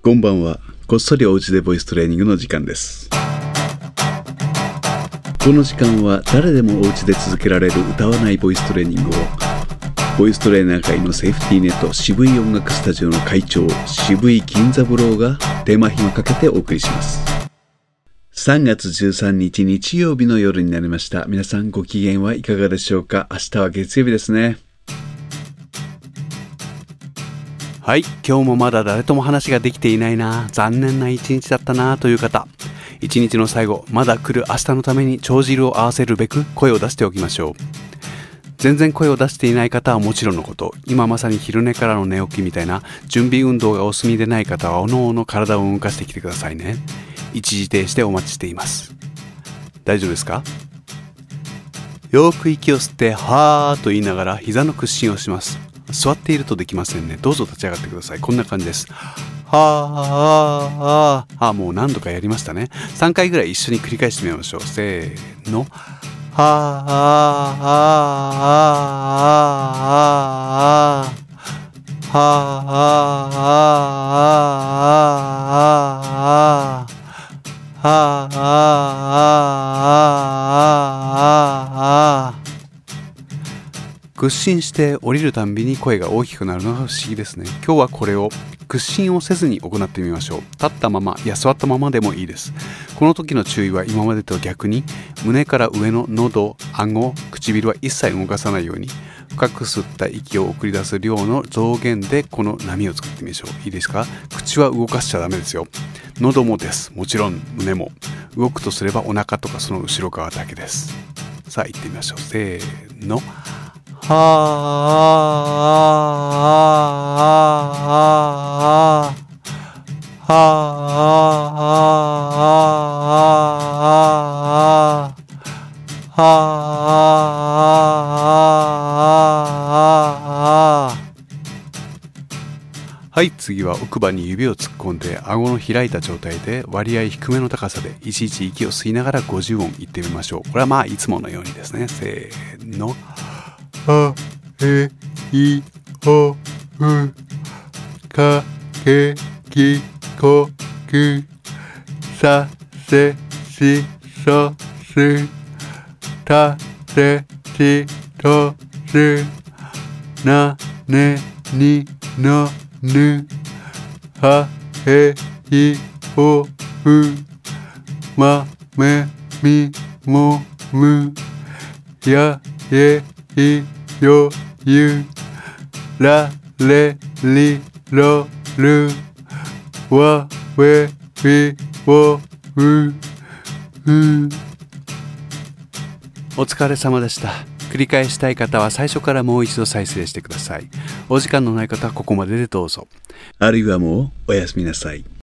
こんばんは。こっそりおうちでボイストレーニングの時間です。この時間は誰でもおうちで続けられる歌わないボイストレーニングをボイストレーナー界のセーフティーネット渋い音楽スタジオの会長渋井銀三郎が手間暇かけてお送りします。3月13日日曜日の夜になりました。皆さんご機嫌はいかがでしょうか？明日は月曜日ですね。はい今日もまだ誰とも話ができていないな残念な一日だったなという方一日の最後まだ来る明日のために帳汁を合わせるべく声を出しておきましょう。全然声を出していない方はもちろんのこと今まさに昼寝からの寝起きみたいな準備運動がお済みでない方はおのおの体を動かしてきてくださいね。一時停止でお待ちしています。大丈夫ですか？よく息を吸ってはーと言いながら膝の屈伸をします。座っているとできませんね。どうぞ立ち上がってください。こんな感じです。はあ、あ、もう何度かやりましたね。3回ぐらい一緒に繰り返してみましょう。せーの。はあ、あ、あ、あ、あ、はあ、あ、あ、あ、あ、あ、あ、あ、あ、あ、あ、あ、あ、あ、あ、あ、あ、あ、あ屈伸して降りるたんびに声が大きくなるのが不思議ですね。今日はこれを屈伸をせずに行ってみましょう。立ったままや座ったままでもいいです。この時の注意は今までと逆に胸から上の喉顎唇は一切動かさないように深く吸った息を送り出す量の増減でこの波を作ってみましょう。いいですか？口は動かしちゃダメですよ。喉もです。もちろん胸も。動くとすればお腹とかその後ろ側だけです。さあ行ってみましょう。せーの。はあはあはい次は奥歯に指を突っ込んで顎の開いた状態で割合低めの高さでいちいち息を吸いながら50音言ってみましょう。これはまあいつものようにですね。せーの。あえいおうかけきこくさせしそすたせしとすなねにのぬはへいおうまめみもむやえいよゆられりろるわ we, we, wo, u, u. お疲れ様でした繰り返したい方は最初からもう一度再生してくださいお時間のない方はここまででどうぞあるいはもうおやすみなさい。